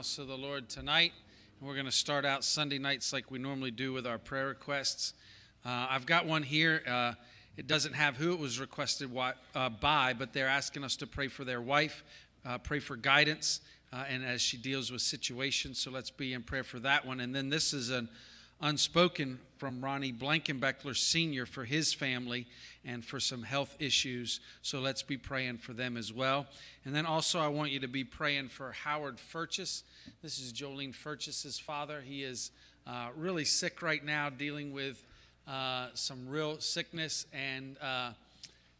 house of the Lord tonight. And we're going to start out Sunday nights like we normally do with our prayer requests. Uh, I've got one here. Uh, it doesn't have who it was requested uh, by, but they're asking us to pray for their wife, uh, pray for guidance, uh, and as she deals with situations. So let's be in prayer for that one. And then this is an unspoken from Ronnie Blankenbeckler Sr. for his family and for some health issues. So let's be praying for them as well. And then also, I want you to be praying for Howard Furchess. This is Jolene Furchess's father. He is uh, really sick right now, dealing with uh, some real sickness, and uh,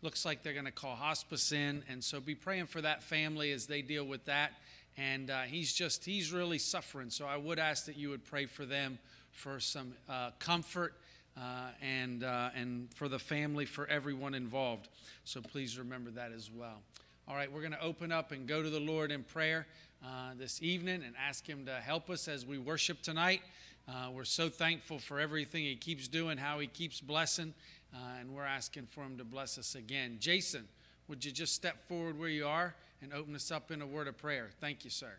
looks like they're going to call hospice in. And so be praying for that family as they deal with that. And uh, he's just, he's really suffering. So I would ask that you would pray for them for some uh, comfort uh, and, uh, and for the family, for everyone involved. So please remember that as well. All right, we're going to open up and go to the Lord in prayer uh, this evening and ask Him to help us as we worship tonight. Uh, we're so thankful for everything He keeps doing, how He keeps blessing, and we're asking for Him to bless us again. Jason, would you just step forward where you are and open us up in a word of prayer? Thank you, sir.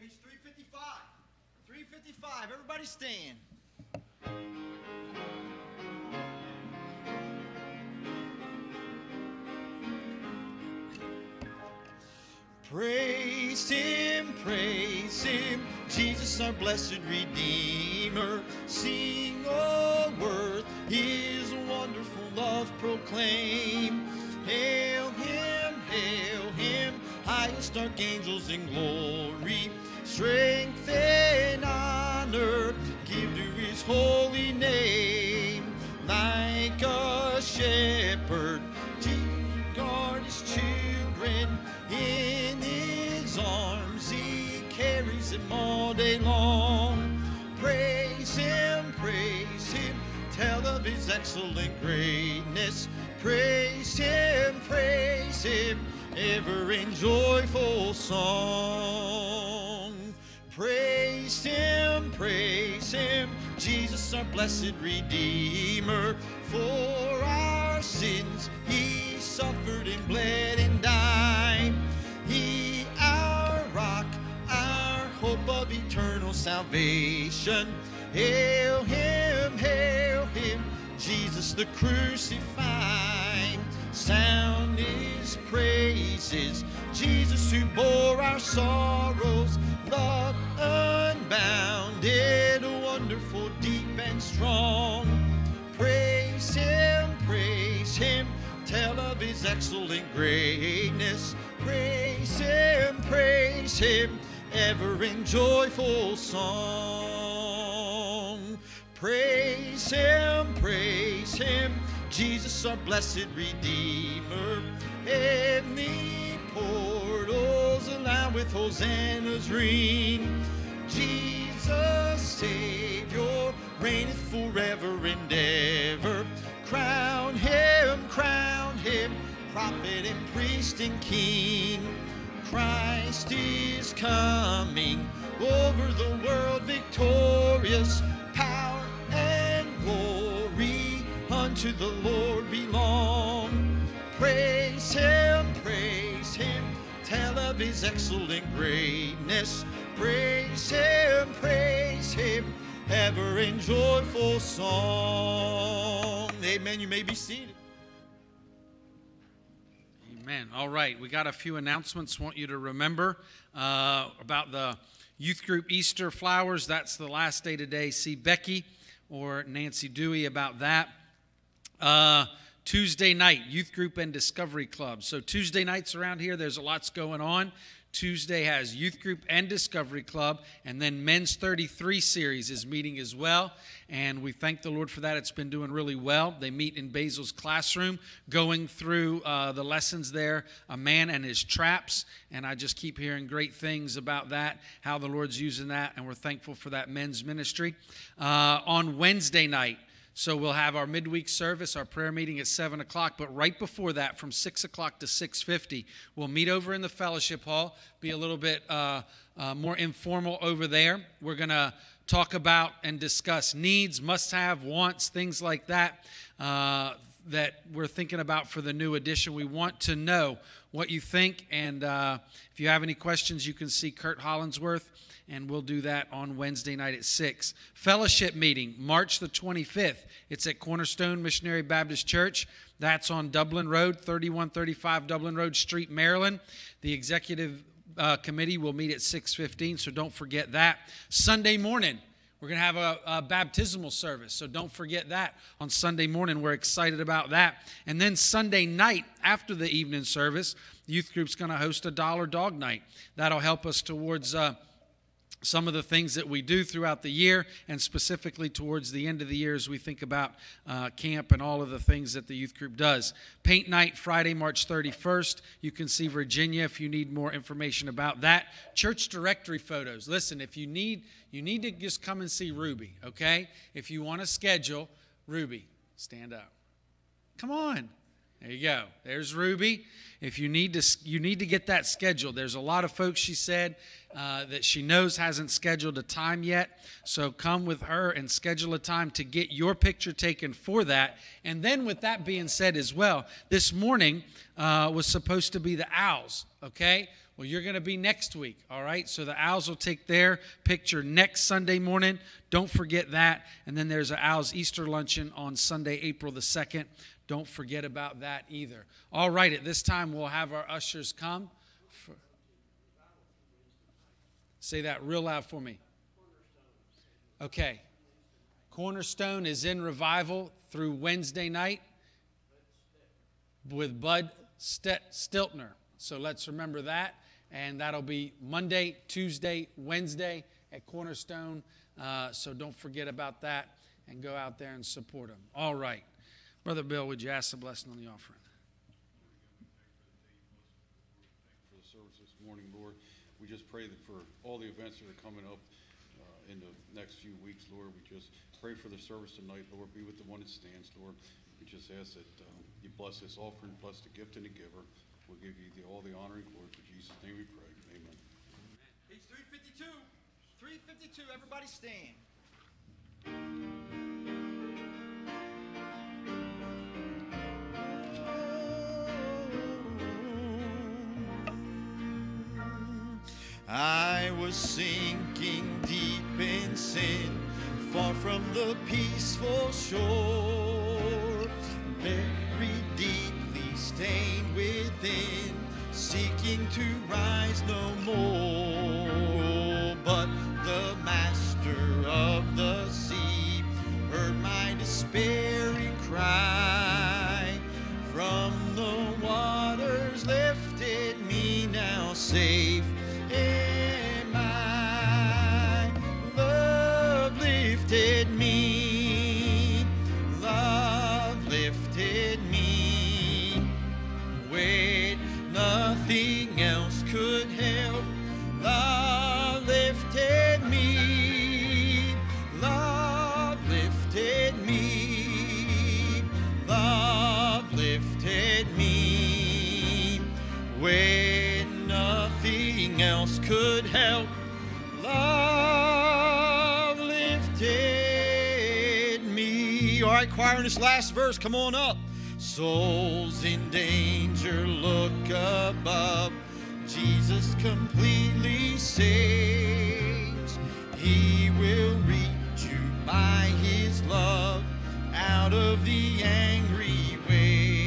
Page 355. 355. Everybody stand. Praise him, praise him, Jesus our blessed Redeemer. Sing, O worth, his wonderful love proclaim. Hail him, hail him, highest archangels in glory strength and honor give to his holy name. Like a shepherd, Jesus guard his children in his arms. He carries them all day long. Praise him, praise him, tell of his excellent greatness. Praise him, praise him, ever in joyful song. Praise him, praise him, Jesus our blessed Redeemer. For our sins he suffered and bled and died. He our rock, our hope of eternal salvation. Hail him, hail him, Jesus the crucified. Sound his praises, Jesus who bore our sorrows love unbounded, wonderful, deep, and strong. Praise Him, praise Him, tell of His excellent greatness. Praise Him, praise Him, ever in joyful song. Praise Him, praise Him, Jesus our blessed Redeemer. Heavenly portals allow with Hosanna's ring. Jesus, Savior, reigneth forever and ever. Crown him, crown him, prophet and priest and king. Christ is coming over the world victorious. Power and glory unto the Lord belong. Praise him, praise tell of his excellent greatness. Praise him, praise him, ever in joyful song. Amen. You may be seated. Amen. All right, we got a few announcements. Want you to remember uh, about the youth group Easter flowers. That's the last day today. See Becky or Nancy Dewey about that. Uh, Tuesday night, youth group and discovery club. So, Tuesday nights around here, there's a lots going on. Tuesday has youth group and discovery club, and then men's 33 series is meeting as well. And we thank the Lord for that. It's been doing really well. They meet in Basil's classroom, going through uh, the lessons there, a man and his traps. And I just keep hearing great things about that, how the Lord's using that, and we're thankful for that men's ministry. Uh, on Wednesday night, so we'll have our midweek service, our prayer meeting at seven o'clock. But right before that, from six o'clock to six fifty, we'll meet over in the fellowship hall. Be a little bit uh, uh, more informal over there. We're gonna talk about and discuss needs, must-have, wants, things like that. Uh, that we're thinking about for the new edition. We want to know what you think, and uh, if you have any questions, you can see Kurt Hollinsworth and we'll do that on Wednesday night at 6. Fellowship meeting, March the 25th. It's at Cornerstone Missionary Baptist Church. That's on Dublin Road, 3135 Dublin Road Street, Maryland. The executive uh, committee will meet at 6:15, so don't forget that. Sunday morning, we're going to have a, a, baptismal service, so don't forget that on Sunday morning. We're excited about that. And then Sunday night, after the evening service, the youth group's going to host a dollar dog night. That'll help us towards. Uh, some of the things that we do throughout the year, and specifically towards the end of the year as we think about uh, camp and all of the things that the youth group does. Paint night, Friday, March 31st. You can see Virginia if you need more information about that. Church directory photos. Listen, if you need, you need to just come and see Ruby, okay? If you want to schedule, Ruby, stand up. Come on. There you go. There's Ruby. If you need to, you need to get that scheduled. There's a lot of folks. She said uh, that she knows hasn't scheduled a time yet. So come with her and schedule a time to get your picture taken for that. And then, with that being said, as well, this morning uh, was supposed to be the owls. Okay. Well, you're going to be next week, all right? So the Owls will take their picture next Sunday morning. Don't forget that. And then there's an Owls Easter luncheon on Sunday, April the 2nd. Don't forget about that either. All right, at this time, we'll have our ushers come. For... Say that real loud for me. Okay. Cornerstone is in revival through Wednesday night with Bud Stiltner. So let's remember that. And that'll be Monday, Tuesday, Wednesday at Cornerstone. Uh, so don't forget about that and go out there and support them. All right. Brother Bill, would you ask the blessing on the offering? For the service this morning, Lord, we just pray that for all the events that are coming up uh, in the next few weeks, Lord, we just pray for the service tonight, Lord. Be with the one that stands, Lord. We just ask that um, you bless this offering, bless the gift and the giver. We'll give you the, all the honor and glory. For Jesus' name we pray. Amen. Page 352. 352. Everybody stand. I was sinking deep in sin, far from the peaceful shore, very deeply stained within, seeking to rise no more. But the master of the sea heard my despairing cry. In this last verse, come on up. Souls in danger, look above. Jesus completely saves. He will reach you by his love out of the angry waves.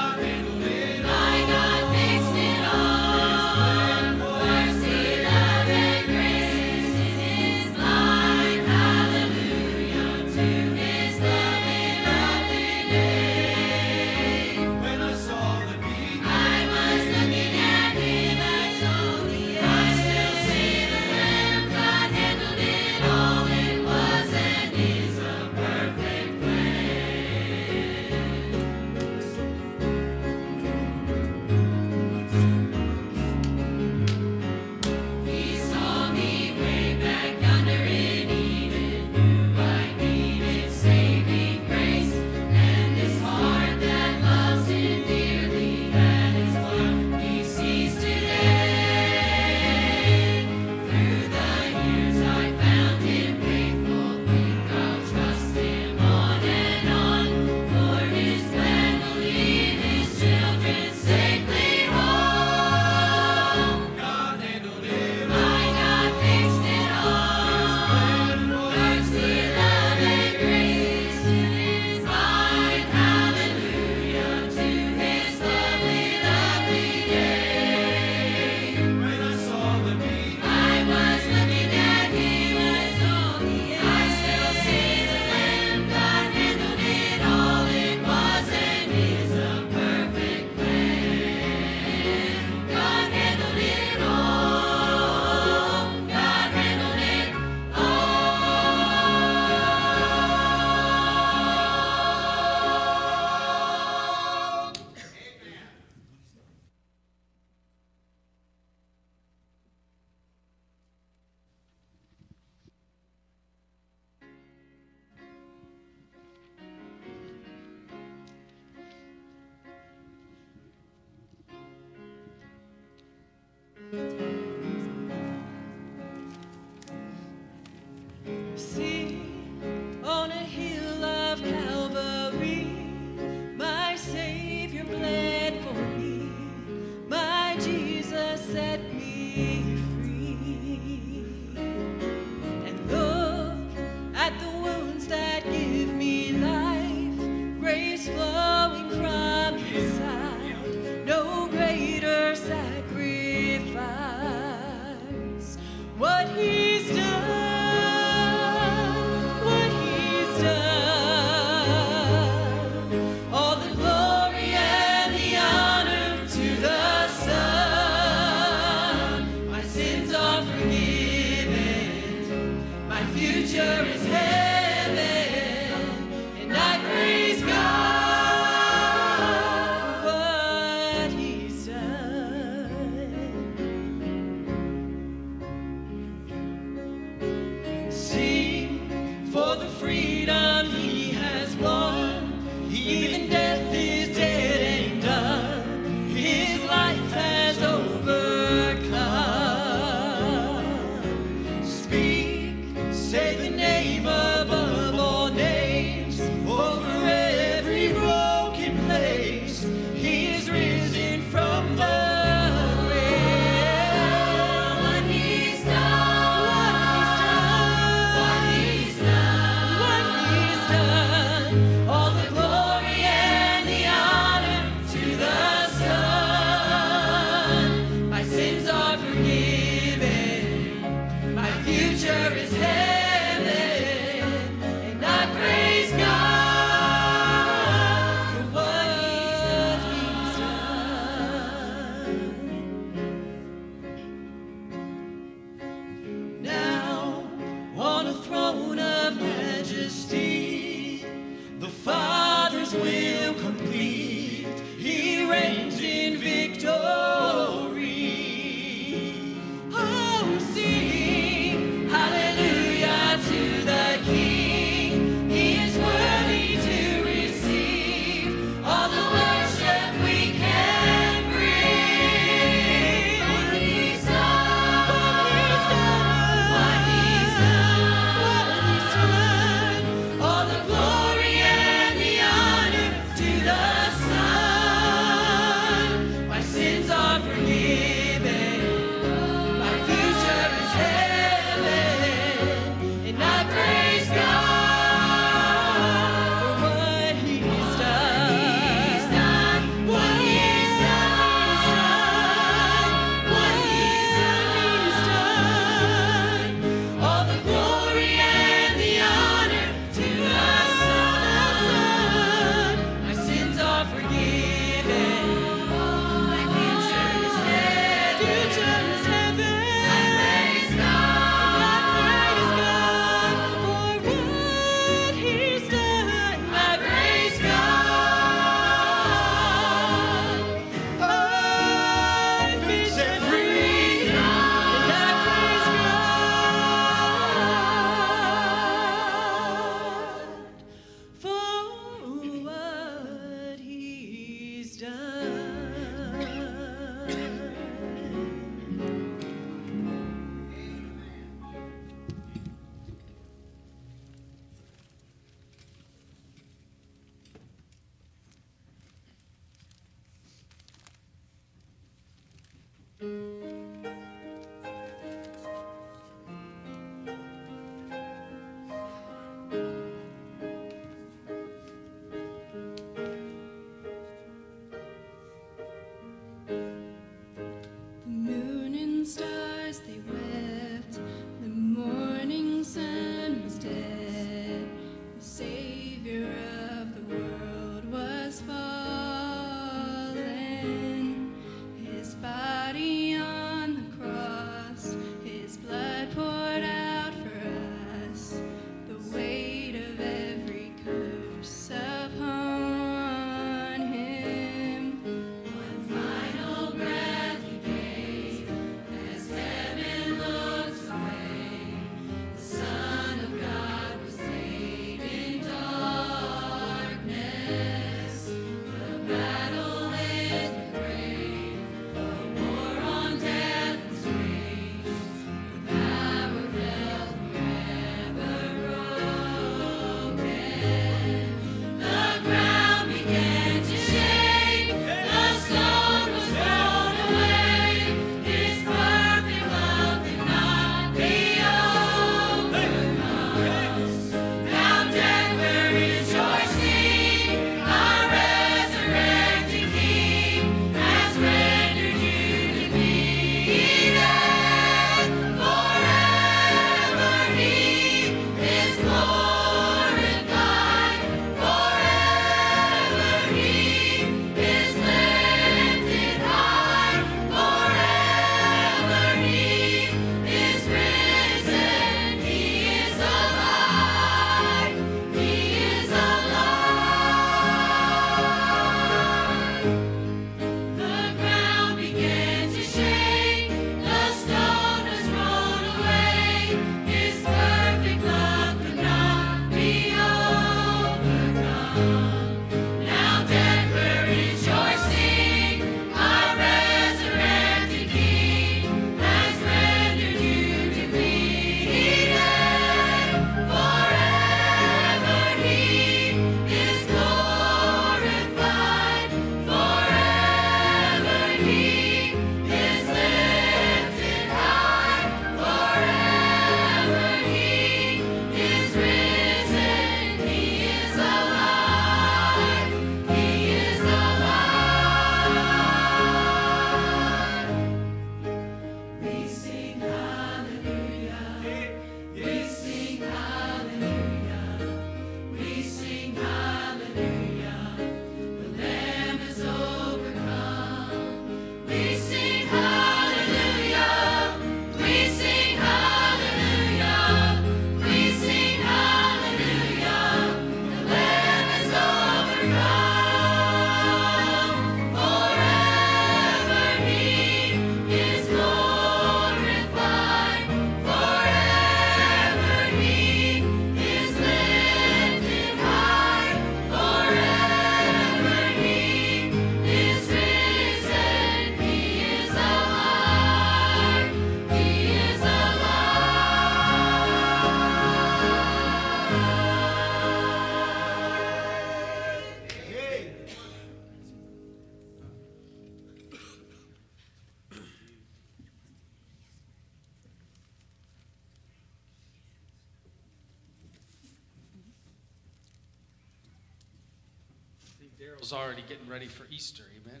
Daryl's already getting ready for Easter, amen?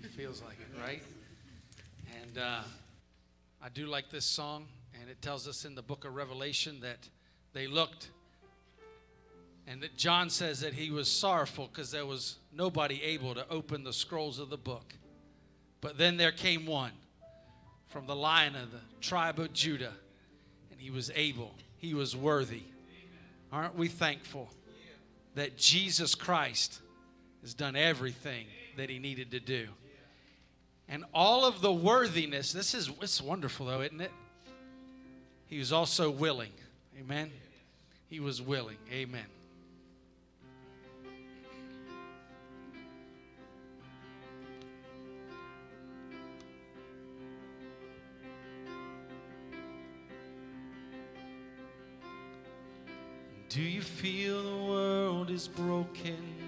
He feels like it, right? And uh, I do like this song, and it tells us in the book of Revelation that they looked, and that John says that he was sorrowful because there was nobody able to open the scrolls of the book. But then there came one from the lion of the tribe of Judah, and he was able, he was worthy. Aren't we thankful that Jesus Christ has done everything that he needed to do? And all of the worthiness, this is it's wonderful though, isn't it? He was also willing. Amen. He was willing. Amen. Do you feel the world is broken?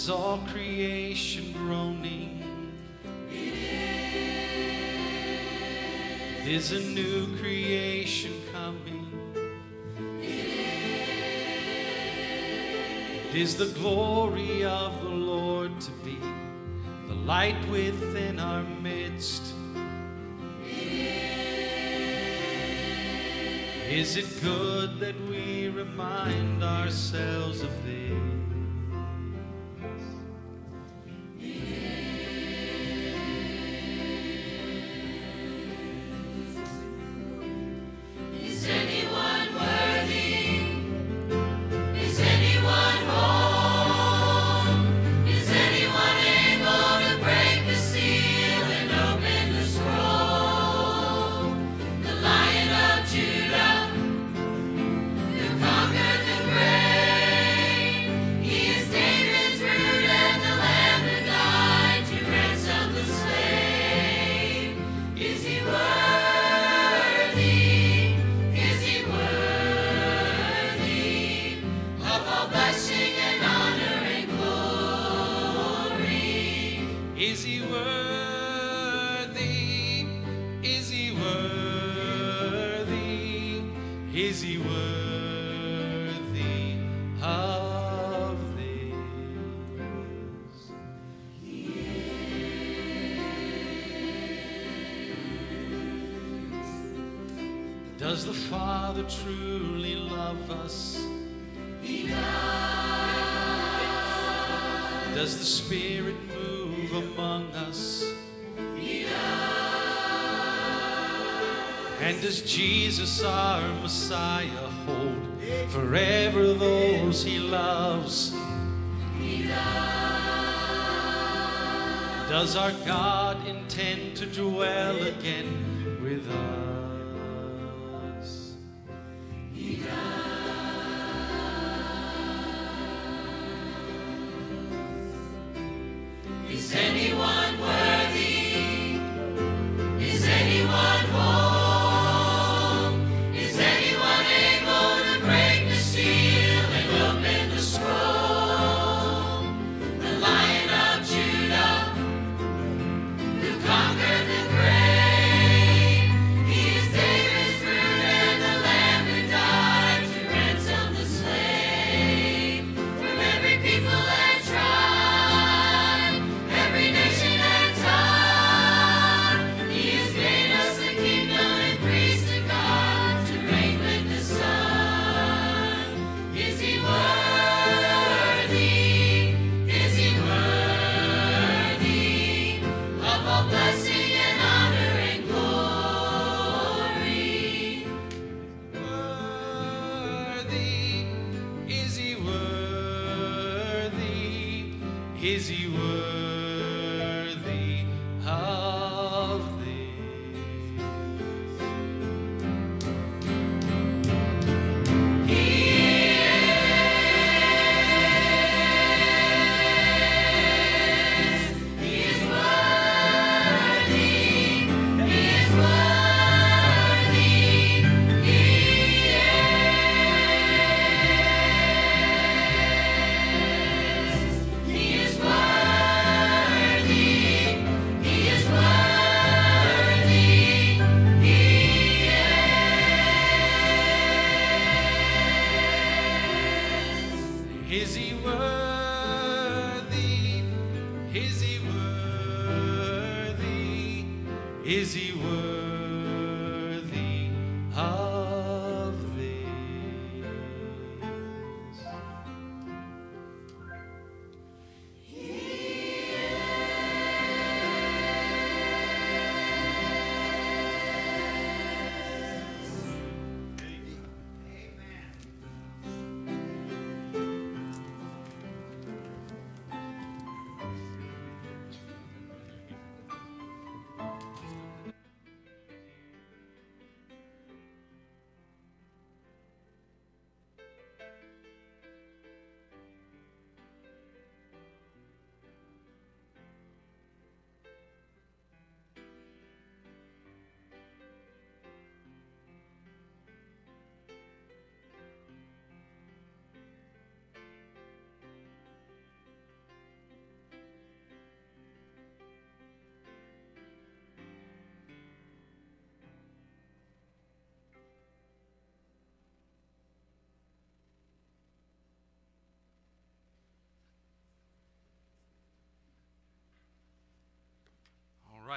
is all creation groaning. It is a new creation coming. It is the glory of the Lord to be the light within our midst. Is it good that we remind ourselves of this? does Jesus, our Messiah, hold forever those he loves? He. Does our God intend to dwell again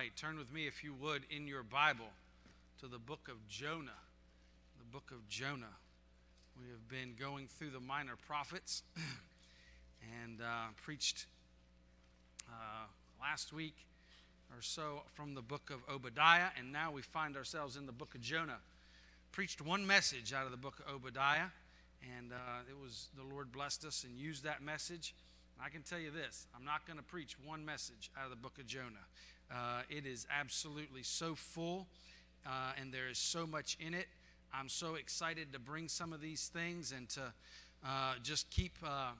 turn with me, if you would, in your Bible to the book of Jonah. The book of Jonah. We have been going through the minor prophets and uh, preached uh, last week or so from the book of Obadiah, and now we find ourselves in the book of Jonah. Preached one message out of the book of Obadiah, and uh, it was the Lord blessed us and used that message. I can tell you this I'm not going to preach one message out of the book of Jonah. Uh, it is absolutely so full, uh, and there is so much in it. I'm so excited to bring some of these things and to uh, just keep uh,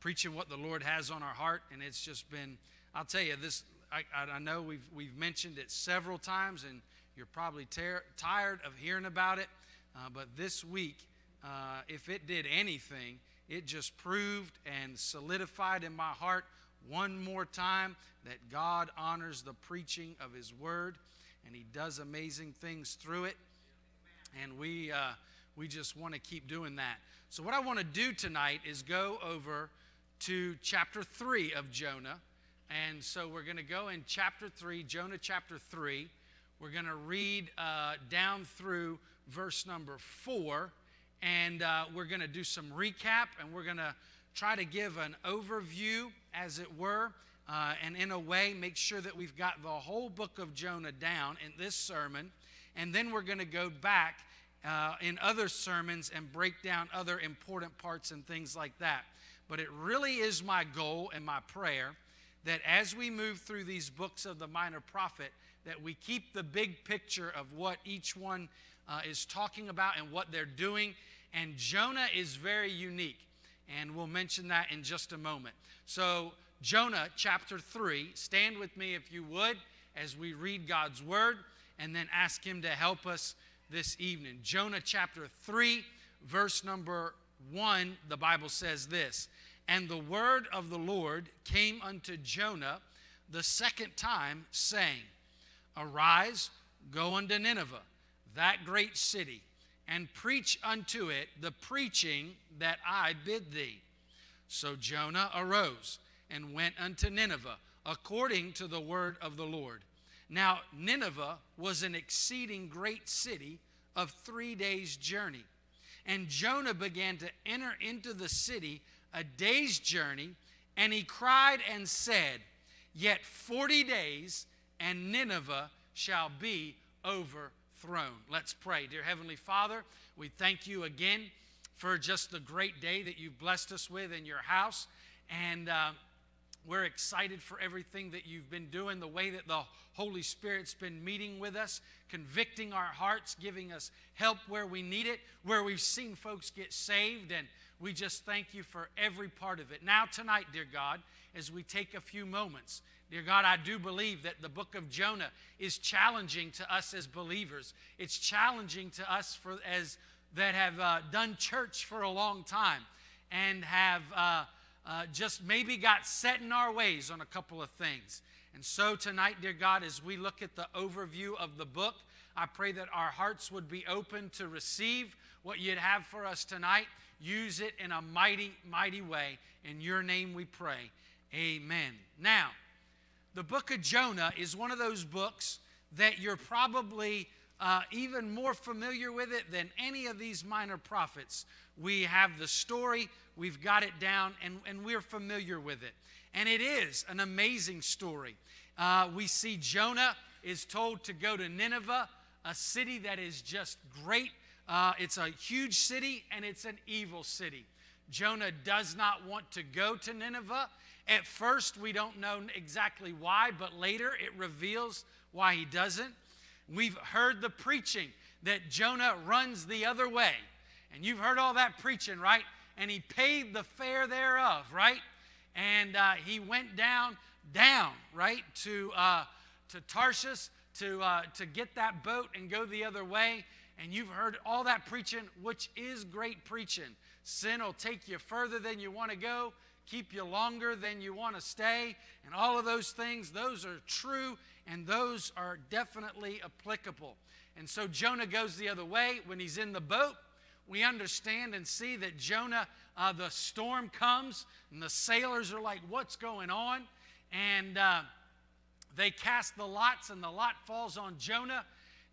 preaching what the Lord has on our heart. And it's just been, I'll tell you, this, I, I know we've, we've mentioned it several times, and you're probably ter- tired of hearing about it. Uh, but this week, uh, if it did anything, it just proved and solidified in my heart one more time that God honors the preaching of His Word and He does amazing things through it. And we, uh, we just want to keep doing that. So, what I want to do tonight is go over to chapter 3 of Jonah. And so, we're going to go in chapter 3, Jonah chapter 3. We're going to read uh, down through verse number 4. And uh, we're going to do some recap and we're going to try to give an overview, as it were, uh, and in a way make sure that we've got the whole book of Jonah down in this sermon. And then we're going to go back uh, in other sermons and break down other important parts and things like that. But it really is my goal and my prayer that as we move through these books of the minor prophet, that we keep the big picture of what each one uh, is talking about and what they're doing. And Jonah is very unique, and we'll mention that in just a moment. So, Jonah chapter 3, stand with me if you would as we read God's word and then ask Him to help us this evening. Jonah chapter 3, verse number 1, the Bible says this And the word of the Lord came unto Jonah the second time, saying, Arise, go unto Nineveh, that great city, and preach unto it the preaching that I bid thee. So Jonah arose and went unto Nineveh, according to the word of the Lord. Now, Nineveh was an exceeding great city of three days' journey. And Jonah began to enter into the city a day's journey, and he cried and said, Yet 40 days, and Nineveh shall be overthrown. Let's pray. Dear Heavenly Father, we thank you again for just the great day that you've blessed us with in your house. And uh, we're excited for everything that you've been doing, the way that the Holy Spirit's been meeting with us, convicting our hearts, giving us help where we need it, where we've seen folks get saved. And we just thank you for every part of it. Now, tonight, dear God, as we take a few moments, dear God, I do believe that the book of Jonah is challenging to us as believers. It's challenging to us for as that have uh, done church for a long time and have. Uh, uh, just maybe got set in our ways on a couple of things. And so tonight, dear God, as we look at the overview of the book, I pray that our hearts would be open to receive what you'd have for us tonight. Use it in a mighty, mighty way. In your name we pray. Amen. Now, the book of Jonah is one of those books that you're probably uh, even more familiar with it than any of these minor prophets. We have the story, we've got it down, and, and we're familiar with it. And it is an amazing story. Uh, we see Jonah is told to go to Nineveh, a city that is just great. Uh, it's a huge city and it's an evil city. Jonah does not want to go to Nineveh. At first, we don't know exactly why, but later it reveals why he doesn't. We've heard the preaching that Jonah runs the other way. And you've heard all that preaching, right? And he paid the fare thereof, right? And uh, he went down, down, right, to, uh, to Tarshish to, uh, to get that boat and go the other way. And you've heard all that preaching, which is great preaching. Sin will take you further than you want to go, keep you longer than you want to stay, and all of those things, those are true and those are definitely applicable. And so Jonah goes the other way. When he's in the boat, we understand and see that Jonah, uh, the storm comes, and the sailors are like, What's going on? And uh, they cast the lots, and the lot falls on Jonah,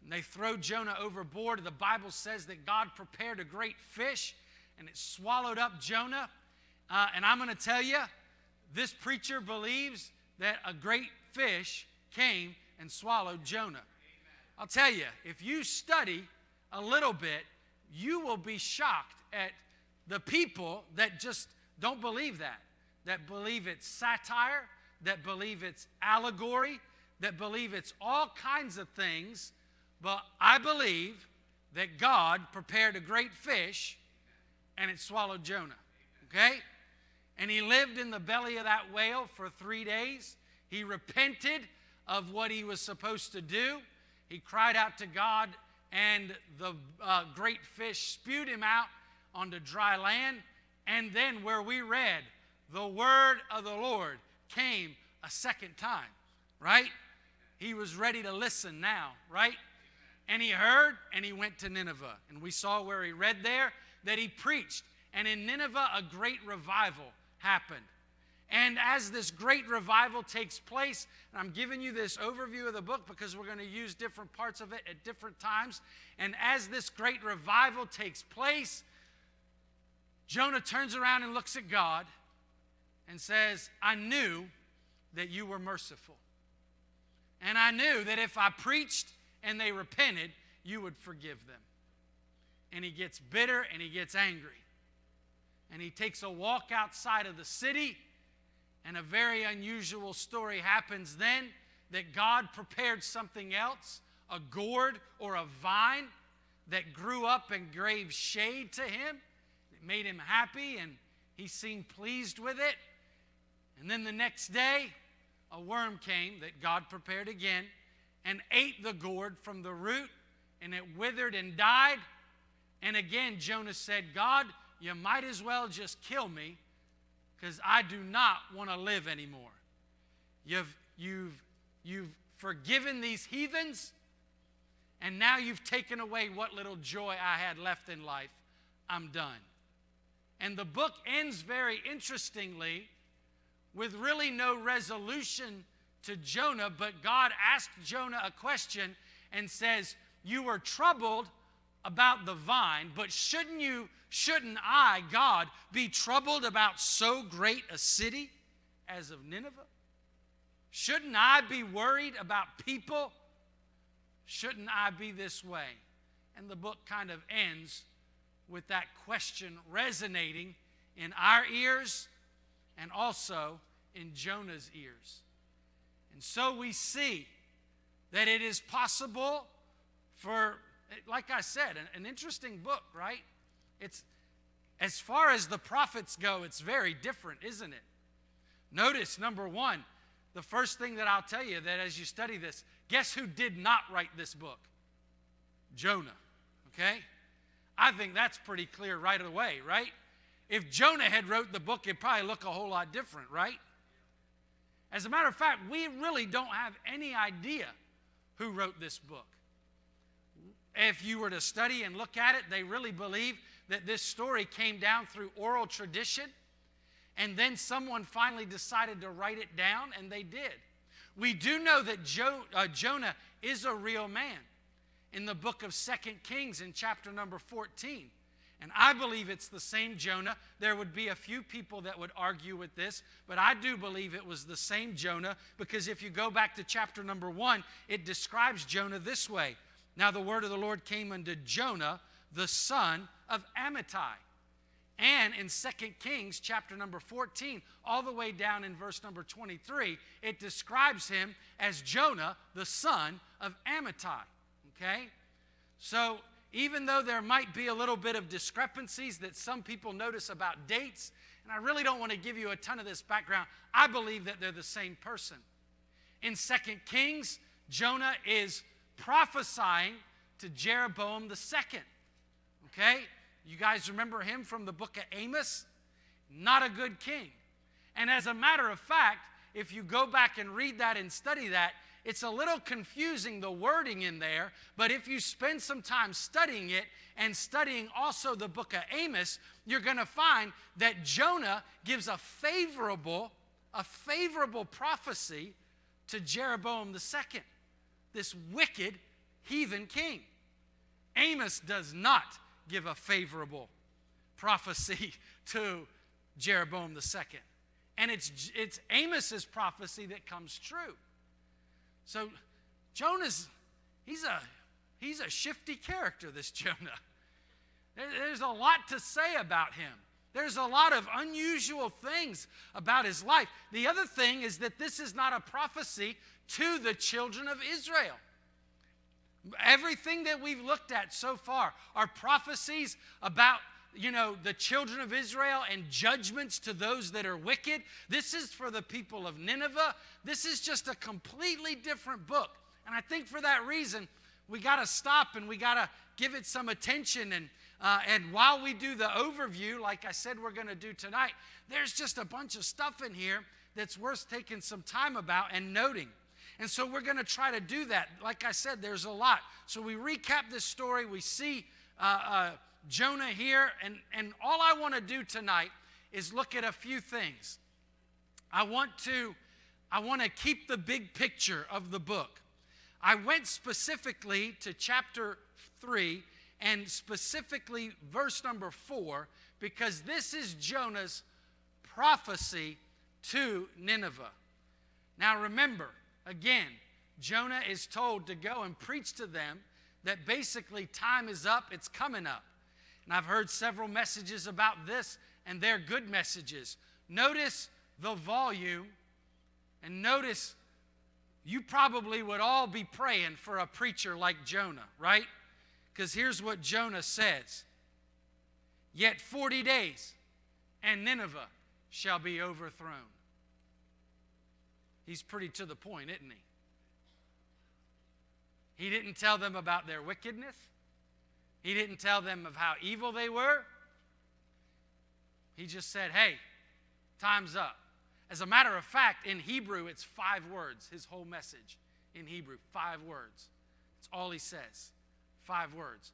and they throw Jonah overboard. The Bible says that God prepared a great fish, and it swallowed up Jonah. Uh, and I'm going to tell you, this preacher believes that a great fish came and swallowed Jonah. I'll tell you, if you study a little bit, you will be shocked at the people that just don't believe that, that believe it's satire, that believe it's allegory, that believe it's all kinds of things. But I believe that God prepared a great fish and it swallowed Jonah. Okay? And he lived in the belly of that whale for three days. He repented of what he was supposed to do. He cried out to God, and the uh, great fish spewed him out onto dry land. And then, where we read, the word of the Lord came a second time, right? He was ready to listen now, right? And he heard and he went to Nineveh. And we saw where he read there that he preached. And in Nineveh, a great revival happened. And as this great revival takes place, and I'm giving you this overview of the book because we're going to use different parts of it at different times. And as this great revival takes place, Jonah turns around and looks at God and says, I knew that you were merciful. And I knew that if I preached and they repented, you would forgive them. And he gets bitter and he gets angry. And he takes a walk outside of the city, and a very unusual story happens then that God prepared something else, a gourd or a vine that grew up and gave shade to him. It made him happy, and he seemed pleased with it. And then the next day, a worm came that God prepared again and ate the gourd from the root, and it withered and died. And again, Jonah said, God, you might as well just kill me because I do not want to live anymore. You've, you've, you've forgiven these heathens, and now you've taken away what little joy I had left in life. I'm done. And the book ends very interestingly with really no resolution to Jonah, but God asked Jonah a question and says, You were troubled about the vine, but shouldn't you, shouldn't I, God, be troubled about so great a city as of Nineveh? Shouldn't I be worried about people? Shouldn't I be this way? And the book kind of ends with that question resonating in our ears and also in Jonah's ears. And so we see that it is possible for, like I said, an, an, interesting book, right? It's as far as the prophets go, it's very different, isn't it? Notice number one, the first thing that I'll tell you that as you study this, guess who did not write this book? Jonah. Okay? I think that's pretty clear right away, right? If Jonah had wrote the book, it'd probably look a whole lot different, right? As a matter of fact, we really don't have any idea who wrote this book. If you were to study and look at it, they really believe that this story came down through oral tradition, and then someone finally decided to write it down, and they did. We do know that jo- uh, Jonah is a real man. In the book of Second Kings, in chapter number 14, and I believe it's the same Jonah. There would be a few people that would argue with this, but I do believe it was the same Jonah because if you go back to chapter number one, it describes Jonah this way. Now, the word of the Lord came unto Jonah, the son of Amittai. And in 2 Kings chapter number 14, all the way down in verse number 23, it describes him as Jonah, the son of Amittai. Okay? So even though there might be a little bit of discrepancies that some people notice about dates, and I really don't want to give you a ton of this background, I believe that they're the same person. In Second Kings, Jonah is prophesying to Jeroboam the second. Okay? You guys remember him from the book of Amos? Not a good king. And as a matter of fact, if you go back and read that and study that, it's a little confusing, the wording in there, but if you spend some time studying it and studying also the book of Amos, you're going to find that Jonah gives a favorable, a favorable prophecy to Jeroboam II, this wicked heathen king. Amos does not give a favorable prophecy to Jeroboam II. And it's, it's Amos's prophecy that comes true. So Jonah's, he's a, he's a shifty character, this Jonah. There's a lot to say about him. There's a lot of unusual things about his life. The other thing is that this is not a prophecy to the children of Israel. Everything that we've looked at so far are prophecies about you know the children of Israel and judgments to those that are wicked. This is for the people of Nineveh. This is just a completely different book. And I think for that reason, we got to stop and we got to give it some attention and uh, and while we do the overview, like I said, we're going to do tonight, there's just a bunch of stuff in here that's worth taking some time about and noting. And so we're going to try to do that. Like I said, there's a lot. So we recap this story. We see uh, uh, Jonah here. And, and all I want to do tonight is look at a few things. I want to I want to keep the big picture of the book. I went specifically to chapter 3 and specifically verse number 4 because this is Jonah's prophecy to Nineveh. Now remember, again, Jonah is told to go and preach to them that basically time is up, it's coming up. And I've heard several messages about this, and they're good messages. Notice the volume, and notice you probably would all be praying for a preacher like Jonah, right? Because here's what Jonah says Yet 40 days, and Nineveh shall be overthrown. He's pretty to the point, isn't he? He didn't tell them about their wickedness. He didn't tell them of how evil they were. He just said, hey, time's up. As a matter of fact, in Hebrew, it's five words, his whole message. In Hebrew, five words. That's all he says. Five words.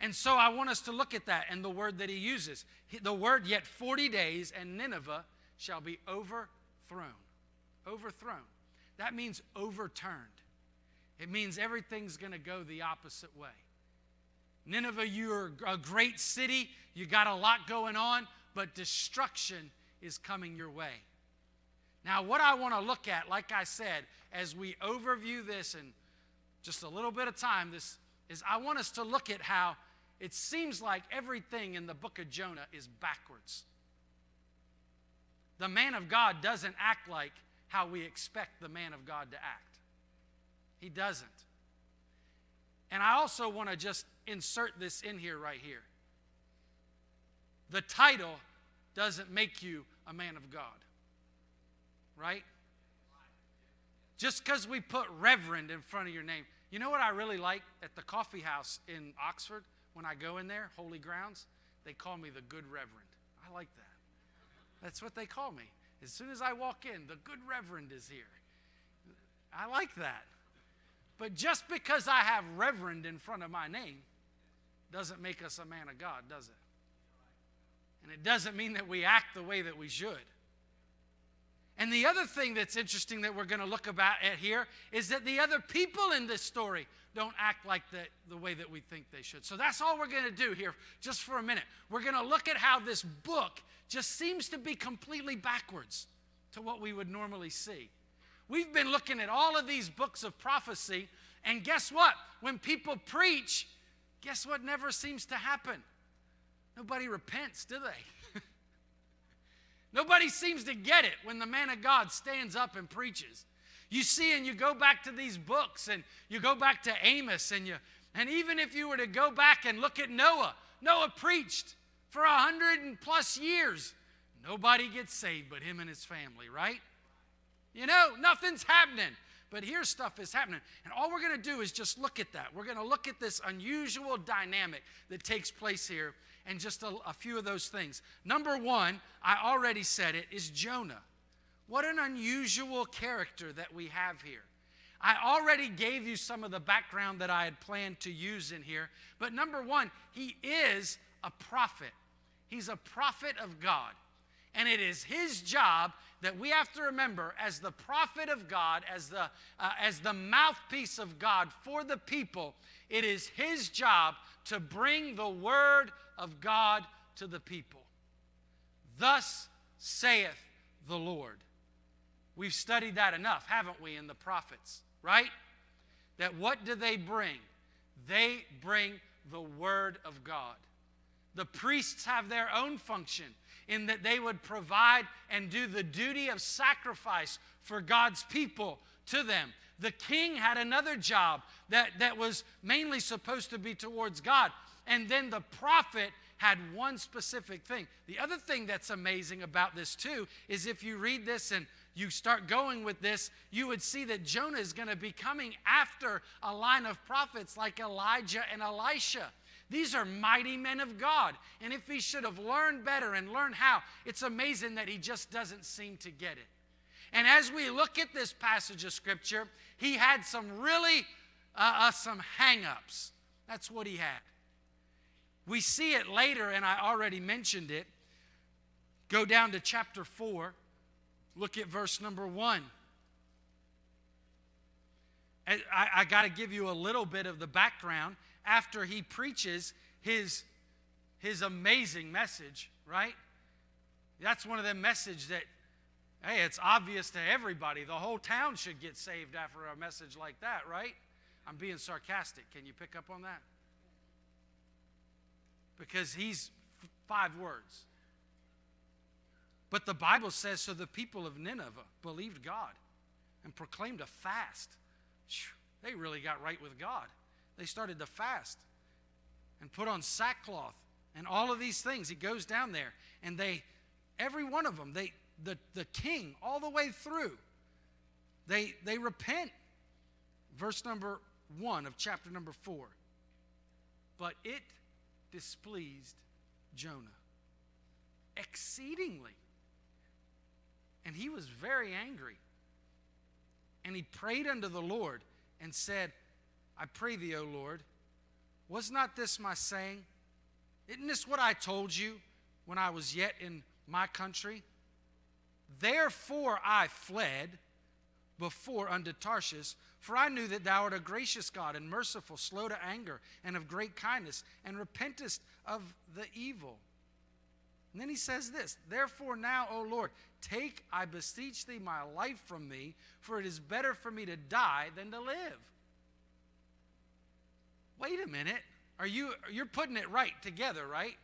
And so I want us to look at that and the word that he uses. The word, yet 40 days, and Nineveh shall be overthrown. Overthrown. That means overturned. It means everything's going to go the opposite way. Nineveh, you're a great city, you got a lot going on, but destruction is coming your way. Now, what I want to look at, like I said, as we overview this in just a little bit of time, this is I want us to look at how it seems like everything in the book of Jonah is backwards. The man of God doesn't act like how we expect the man of God to act. He doesn't. And I also want to just insert this in here right here. The title doesn't make you a man of God, right? Just because we put reverend in front of your name. You know what I really like at the coffee house in Oxford when I go in there, Holy Grounds? They call me the good reverend. I like that. That's what they call me. As soon as I walk in, the good reverend is here. I like that. But just because I have reverend in front of my name doesn't make us a man of God, does it? And it doesn't mean that we act the way that we should. And the other thing that's interesting that we're going to look about at here is that the other people in this story don't act like the, the way that we think they should. So that's all we're going to do here just for a minute. We're going to look at how this book just seems to be completely backwards to what we would normally see. We've been looking at all of these books of prophecy, and guess what? When people preach, guess what never seems to happen? Nobody repents, do they? Nobody seems to get it when the man of God stands up and preaches. You see, and you go back to these books, and you go back to Amos, and you, and even if you were to go back and look at Noah, Noah preached for a hundred and plus years. Nobody gets saved but him and his family, right? You know, nothing's happening. But here stuff is happening. And all we're going to do is just look at that. We're going to look at this unusual dynamic that takes place here and just a, a few of those things. Number one, I already said it, is Jonah. What an unusual character that we have here. I already gave you some of the background that I had planned to use in here. But number one, he is a prophet. He's a prophet of God. And it is his job that we have to remember as the prophet of God, as the, uh, as the mouthpiece of God for the people, it is his job to bring the word of God to the people. Thus saith the Lord. We've studied that enough, haven't we, in the prophets, right? That what do they bring? They bring the word of God. The priests have their own function in that they would provide and do the duty of sacrifice for God's people to them. The king had another job that, that was mainly supposed to be towards God. And then the prophet had one specific thing. The other thing that's amazing about this, too, is if you read this and you start going with this, you would see that Jonah is going to be coming after a line of prophets like Elijah and Elisha. These are mighty men of God. And if he should have learned better and learned how, it's amazing that he just doesn't seem to get it. And as we look at this passage of scripture, he had some really uh, uh, some hang-ups. That's what he had. We see it later, and I already mentioned it. Go down to chapter 4, look at verse number 1. I, I got to give you a little bit of the background after he preaches his, his amazing message, right? That's one of the messages that, hey, it's obvious to everybody. The whole town should get saved after a message like that, right? I'm being sarcastic. Can you pick up on that? because he's f- five words. But the Bible says so the people of Nineveh believed God and proclaimed a fast. They really got right with God. They started to fast and put on sackcloth and all of these things. He goes down there and they, every one of them, they, the, the king, all the way through, they, they repent. Verse number one of chapter number four. But it displeased Jonah exceedingly. And he was very angry. And he prayed unto the Lord and said, I pray thee, O Lord, was not this my saying? Isn't this what I told you when I was yet in my country? Therefore I fled before unto Tarshish, for I knew that thou art a gracious God and merciful, slow to anger, and of great kindness, and repentest of the evil. And then he says this Therefore now, O Lord, take, I beseech thee, my life from me, for it is better for me to die than to live. Wait a minute. Are you you're putting it right together, right?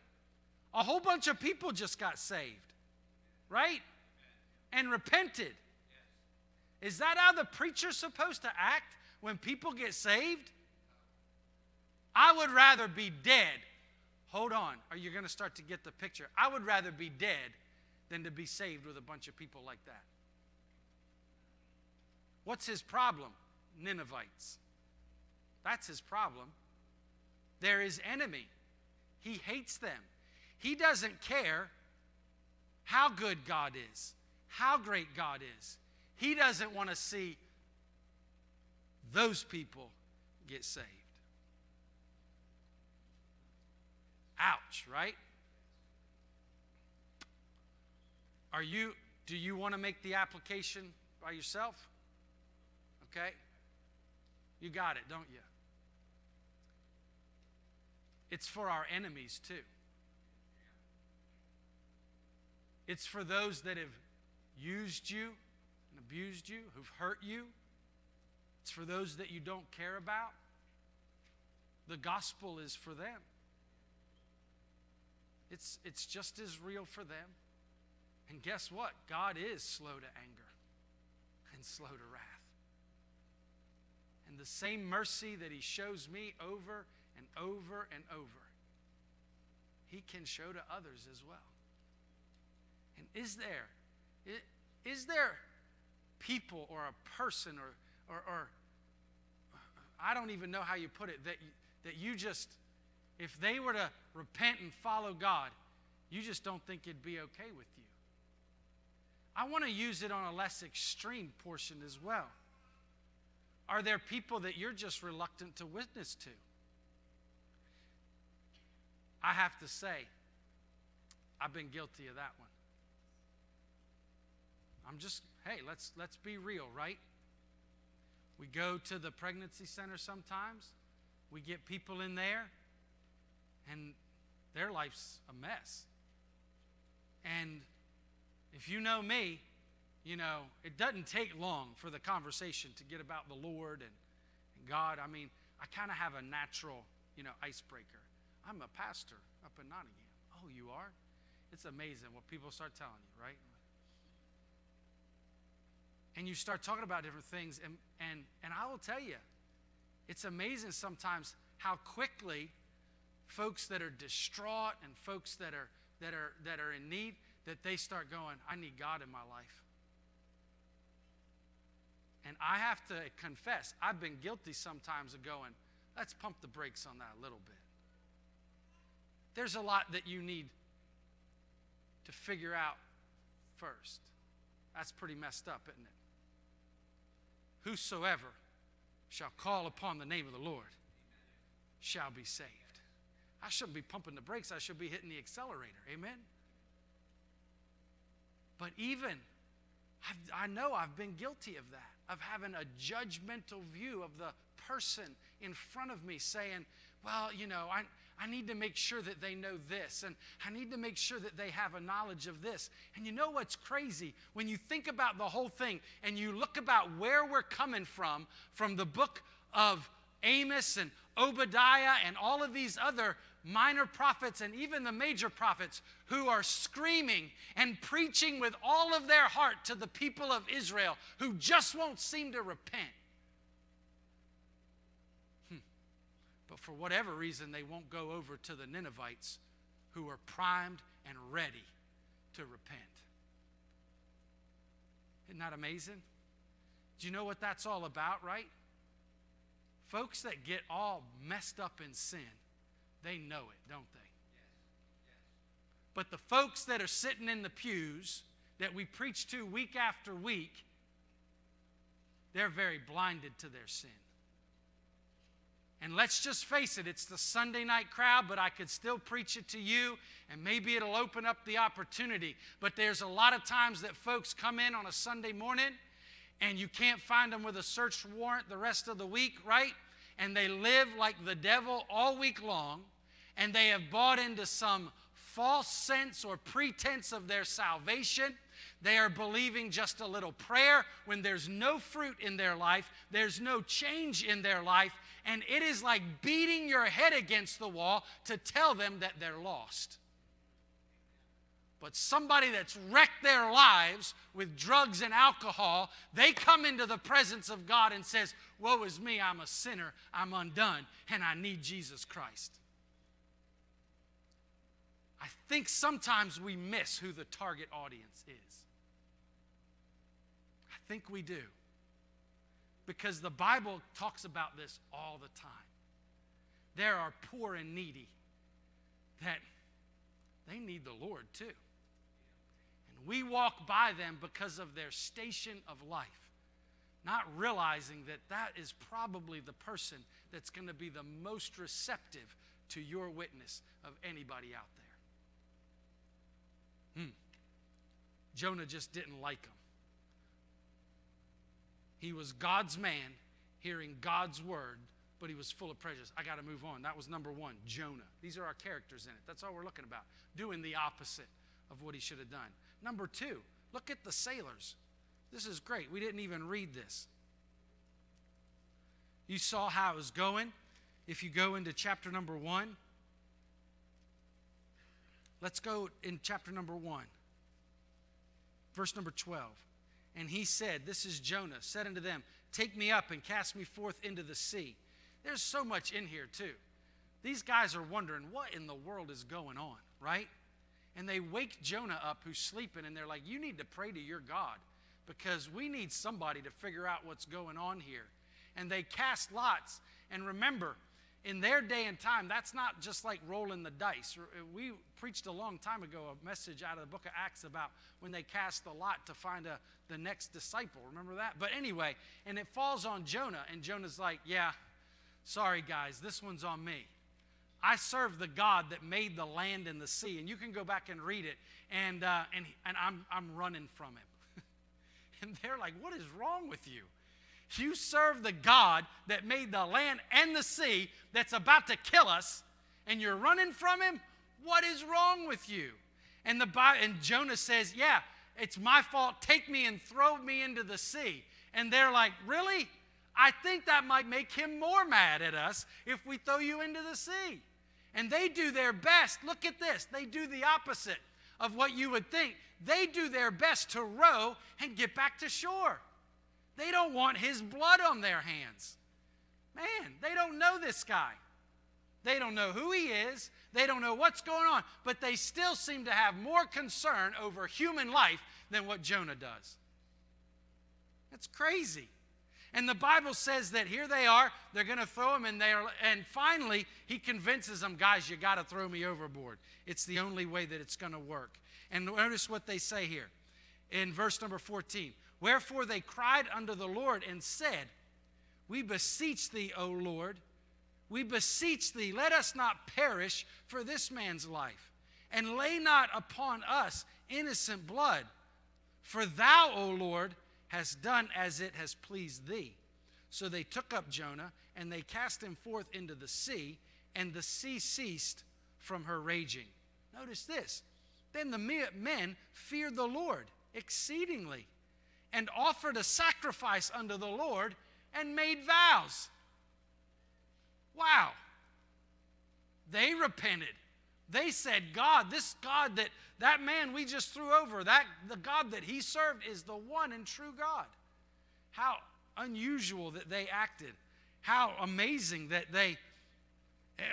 A whole bunch of people just got saved. Right? And repented. Is that how the preacher's supposed to act when people get saved? I would rather be dead. Hold on, are you going to start to get the picture? I would rather be dead than to be saved with a bunch of people like that. What's his problem? Ninevites. That's his problem. They're his enemy. He hates them. He doesn't care how good God is, how great God is. He doesn't want to see those people get saved. Ouch, right? Are you do you want to make the application by yourself? Okay? You got it, don't you? It's for our enemies too. It's for those that have used you and abused you, who've hurt you. It's for those that you don't care about. The gospel is for them. It's, it's just as real for them. And guess what? God is slow to anger and slow to wrath. And the same mercy that He shows me over and over and over, He can show to others as well. And is there, is there people or a person or, or, or I don't even know how you put it, that, that you just, if they were to repent and follow God, you just don't think it'd be okay with you. I want to use it on a less extreme portion as well. Are there people that you're just reluctant to witness to? I have to say, I've been guilty of that one. I'm just, hey, let's let's be real, right? We go to the pregnancy center sometimes. We get people in there and their life's a mess. And if you know me, you know, it doesn't take long for the conversation to get about the Lord and, and God. I mean, I kind of have a natural, you know, icebreaker. I'm a pastor up in Nottingham. Oh, you are? It's amazing what people start telling you, right? And you start talking about different things, and, and, and I will tell you, it's amazing sometimes how quickly folks that are distraught and folks that are, that are, that are in need, that they start going, I need God in my life. And I have to confess, I've been guilty sometimes of going, let's pump the brakes on that a little bit. There's a lot that you need to figure out first. That's pretty messed up, isn't it? Whosoever shall call upon the name of the Lord shall be saved. I shouldn't be pumping the brakes, I should be hitting the accelerator. Amen? But even, I've, i know I've been guilty of that, of having a judgmental view of the person in front of me saying, well, you know, I, I need to make sure that they know this, and I need to make sure that they have a knowledge of this. And you know what's crazy? When you think about the whole thing and you look about where we're coming from, from the book of Amos and Obadiah and all of these other minor prophets and even the major prophets who are screaming and preaching with all of their heart to the people of Israel who just won't seem to repent. Hmm. But for whatever reason, they won't go over to the Ninevites who are primed and ready to repent. Isn't that amazing? Do you know what that's all about, right? Folks that get all messed up in sin they know it, don't they? But the folks that are sitting in the pews that we preach to week after week, they're very blinded to their sin. And let's just face it, it's the Sunday night crowd, but I could still preach it to you, and maybe it'll open up the opportunity. But there's a lot of times that folks come in on a Sunday morning and you can't find them with a search warrant the rest of the week, right? and they live like the devil all week long, and they have bought into some false sense or pretense of their salvation. They are believing just a little prayer when there's no fruit in their life, there's no change in their life, and it is like beating your head against the wall to tell them that they're lost. But somebody that's wrecked their lives with drugs and alcohol, they come into the presence of God and says, "Woe is me, I'm a sinner, I'm undone, and I need Jesus Christ." I think sometimes we miss who the target audience is. I think we do. Because the Bible talks about this all the time. There are poor and needy that they need the Lord too. And we walk by them because of their station of life, not realizing that that is probably the person that's going to be the most receptive to your witness of anybody out there. Hmm. Jonah just didn't like him. He was God's man, hearing God's word, but he was full of prejudice. I got to move on. That was number one, Jonah. These are our characters in it. That's all we're looking about. Doing the opposite of what he should have done. Number two, look at the sailors. This is great. We didn't even read this. You saw how it was going. If you go into chapter number one, let's go in chapter number one, verse number 12. And he said, This is Jonah, said unto them, Take me up and cast me forth into the sea. There's so much in here, too. These guys are wondering, What in the world is going on, right? And they wake Jonah up who's sleeping, and they're like, You need to pray to your God because we need somebody to figure out what's going on here. And they cast lots. And remember, in their day and time, that's not just like rolling the dice. We preached a long time ago a message out of the book of Acts about when they cast the lot to find a, the next disciple. Remember that? But anyway, and it falls on Jonah, and Jonah's like, Yeah, sorry guys, this one's on me. I serve the God that made the land and the sea. And you can go back and read it. And, uh, and, and I'm, I'm running from him. And they're like, What is wrong with you? You serve the God that made the land and the sea that's about to kill us, and you're running from him? What is wrong with you? And the and Jonah says, Yeah, it's my fault. Take me and throw me into the sea. And they're like, Really? I think that might make him more mad at us if we throw you into the sea. And they do their best. Look at this. They do the opposite of what you would think. They do their best to row and get back to shore. They don't want his blood on their hands. Man, they don't know this guy. They don't know who he is. They don't know what's going on. But they still seem to have more concern over human life than what Jonah does. That's crazy. And the Bible says that here they are, they're going to throw him in there. And finally, he convinces them, guys, you got to throw me overboard. It's the only way that it's going to work. And notice what they say here in verse number 14. Wherefore they cried unto the Lord and said, We beseech thee, O Lord, we beseech thee, let us not perish for this man's life, and lay not upon us innocent blood. For thou, O Lord, hast done as it has pleased thee. So they took up Jonah, and they cast him forth into the sea, and the sea ceased from her raging. Notice this. Then the men feared the Lord exceedingly, and offered a sacrifice unto the Lord, and made vows. Wow. They repented. They said, God, this God that that man we just threw over, that the God that he served is the one and true God. How unusual that they acted. How amazing that they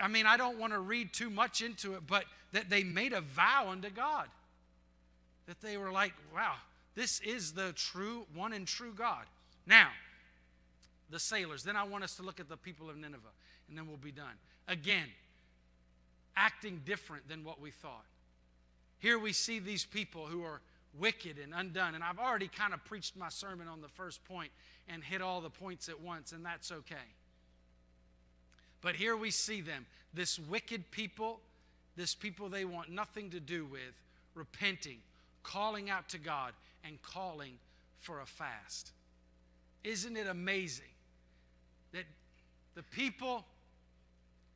I mean, I don't want to read too much into it, but that they made a vow unto God. That they were like, wow, this is the true one and true God. Now, the sailors. Then I want us to look at the people of Nineveh, and then we'll be done. Again, acting different than what we thought. Here we see these people who are wicked and undone. And I've already kind of preached my sermon on the first point and hit all the points at once, and that's okay. But here we see them, this wicked people, this people they want nothing to do with, repenting, calling out to God, and calling for a fast. Isn't it amazing that the people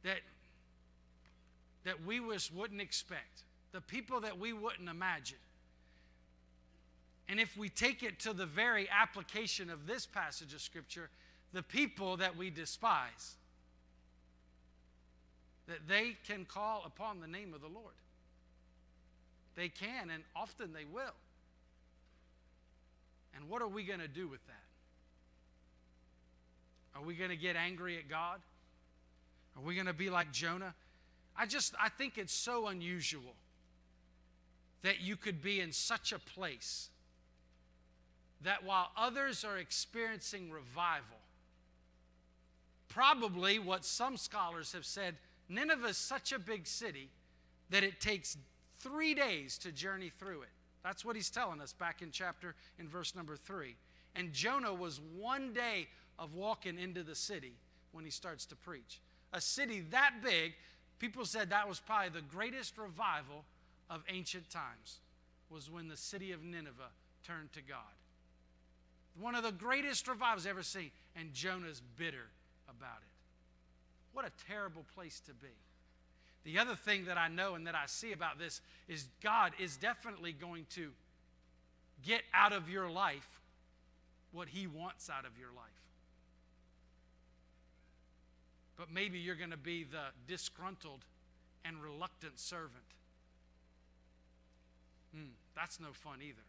that that we was, wouldn't expect, the people that we wouldn't imagine. And if we take it to the very application of this passage of Scripture, the people that we despise, that they can call upon the name of the Lord. They can, and often they will. And what are we going to do with that? Are we going to get angry at God? Are we going to be like Jonah? I just I think it's so unusual that you could be in such a place that while others are experiencing revival, probably what some scholars have said, Nineveh is such a big city that it takes three days to journey through it. That's what he's telling us back in chapter, in verse number three. And Jonah was one day of walking into the city when he starts to preach. A city that big People said that was probably the greatest revival of ancient times was when the city of Nineveh turned to God. One of the greatest revivals ever seen, and Jonah's bitter about it. What a terrible place to be. The other thing that I know and that I see about this is God is definitely going to get out of your life what He wants out of your life but maybe you're going to be the disgruntled and reluctant servant. Hmm, that's no fun either.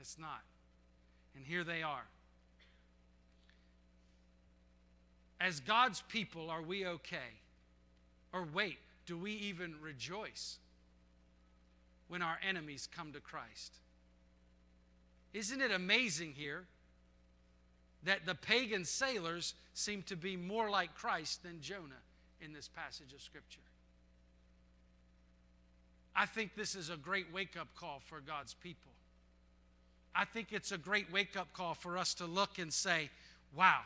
It's not. And here they are. As God's people, are we okay? Or wait, do we even rejoice when our enemies come to Christ? Isn't it amazing here that the pagan sailors seem to be more like Christ than Jonah in this passage of Scripture. I think this is a great wake up call for God's people. I think it's a great wake up call for us to look and say, wow,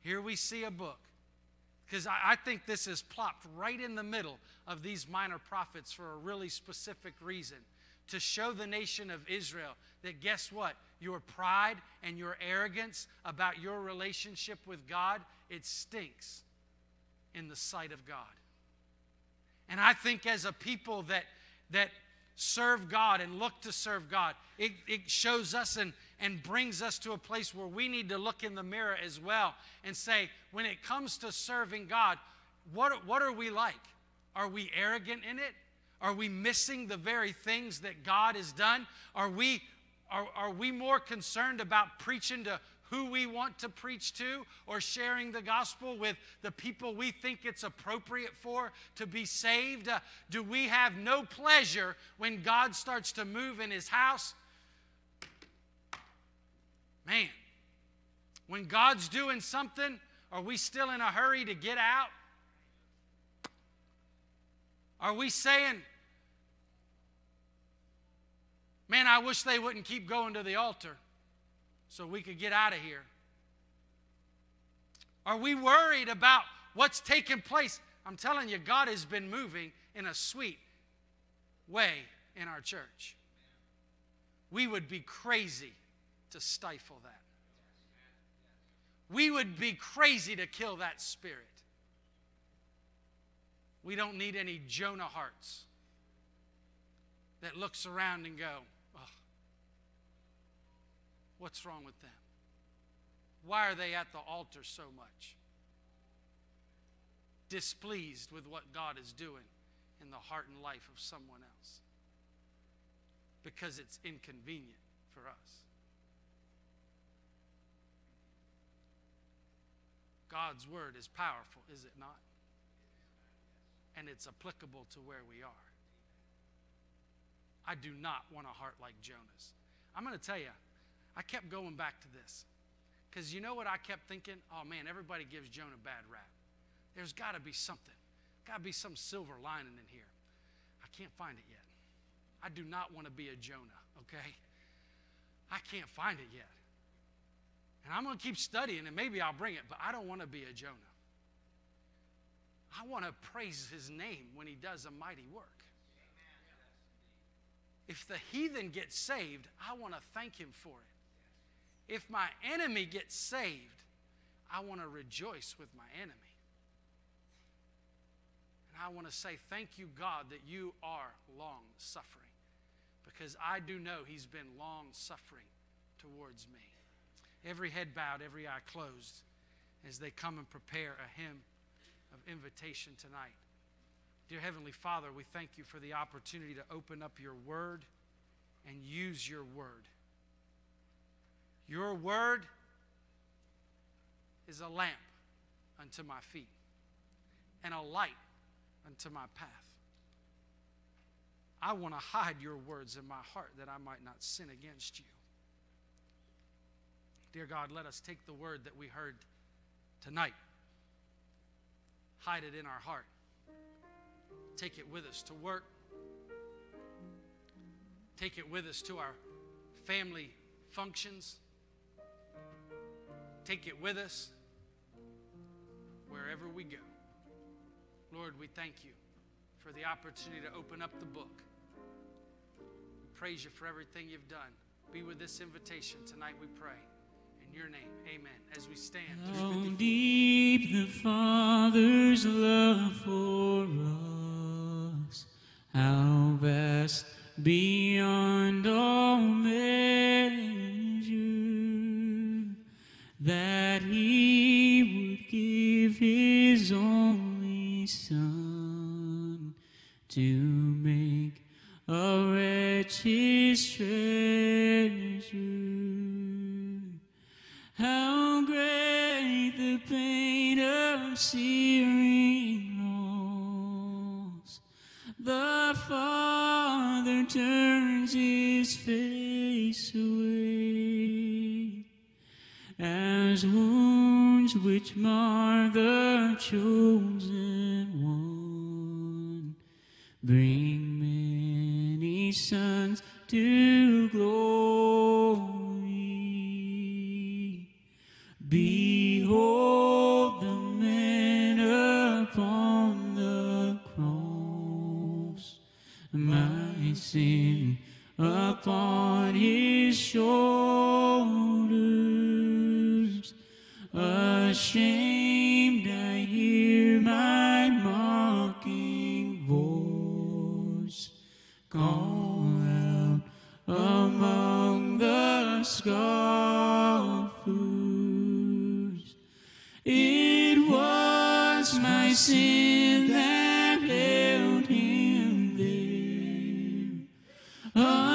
here we see a book. Because I, I, think this is plopped right in the middle of these minor prophets for a really specific reason to show the nation of Israel that guess what? Your pride and your arrogance about your relationship with God, it stinks in the sight of God. And I think as a people that that serve God and look to serve God, it, it shows us and, and brings us to a place where we need to look in the mirror as well and say, when it comes to serving God, what, what are we like? Are we arrogant in it? Are we missing the very things that God has done? Are we, are, are we more concerned about preaching to who we want to preach to or sharing the gospel with the people we think it's appropriate for to be saved? Uh, do we have no pleasure when God starts to move in his house? Man, when God's doing something, are we still in a hurry to get out? Are we saying, man, I wish they wouldn't keep going to the altar so we could get out of here? Are we worried about what's taking place? I'm telling you, God has been moving in a sweet way in our church. We would be crazy to stifle that. We would be crazy to kill that spirit. We don't need any Jonah hearts that looks around and go, oh, what's wrong with them? Why are they at the altar so much? Displeased with what God is doing in the heart and life of someone else because it's inconvenient for us. God's word is powerful, is it not? And it's applicable to where we are. I do not want a heart like Jonah's. I'm going to tell you, I kept going back to this. Because you know what I kept thinking? Oh man, everybody gives Jonah bad rap. There's got to be something. Got to be some silver lining in here. I can't find it yet. I do not want to be a Jonah, okay? I can't find it yet. And I'm going to keep studying and maybe I'll bring it, but I don't want to be a Jonah. I want to praise his name when he does a mighty work. If the heathen gets saved, I want to thank him for it. If my enemy gets saved, I want to rejoice with my enemy. And I want to say, Thank you, God, that you are long suffering. Because I do know He's been long suffering towards me. Every head bowed, every eye closed, as they come and prepare a hymn of invitation tonight. Dear Heavenly Father, we thank you for the opportunity to open up your word and use your word. Your word is a lamp unto my feet and a light unto my path. I want to hide your words in my heart that I might not sin against you. Dear God, let us take the word that we heard tonight, hide it in our heart, take it with us to work, take it with us to our family functions, take it with us wherever we go. Lord, we thank you for the opportunity to open up the book. We praise you for everything you've done. Be with this invitation tonight, we pray. Your name, amen. As we stand, How deep the Father's love for us, how vast beyond all measure, that He would give His only Son to make a wretch His treasure. How great the pain of searing loss. The Father turns his face away as wounds which mar the chosen one bring many sons to glory. Behold the man upon the cross, my sin upon his shoulders. Ashamed, I hear my mocking voice call out among the scoffers. Sin that held him there. until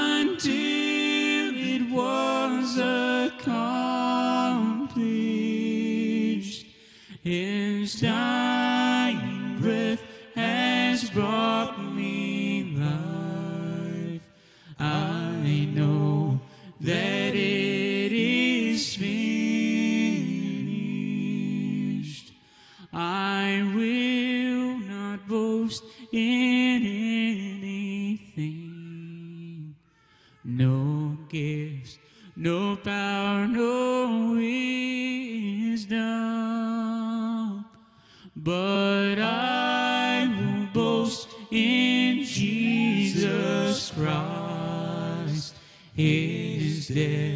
no wisdom. But I will boast in Jesus Christ, His death